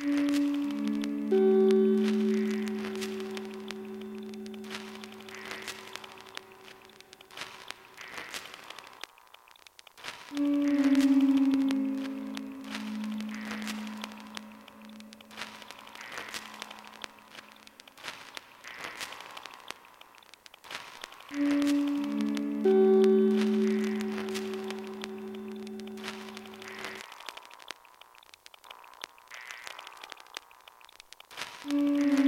Mm-hmm. Música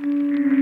Mm-hmm.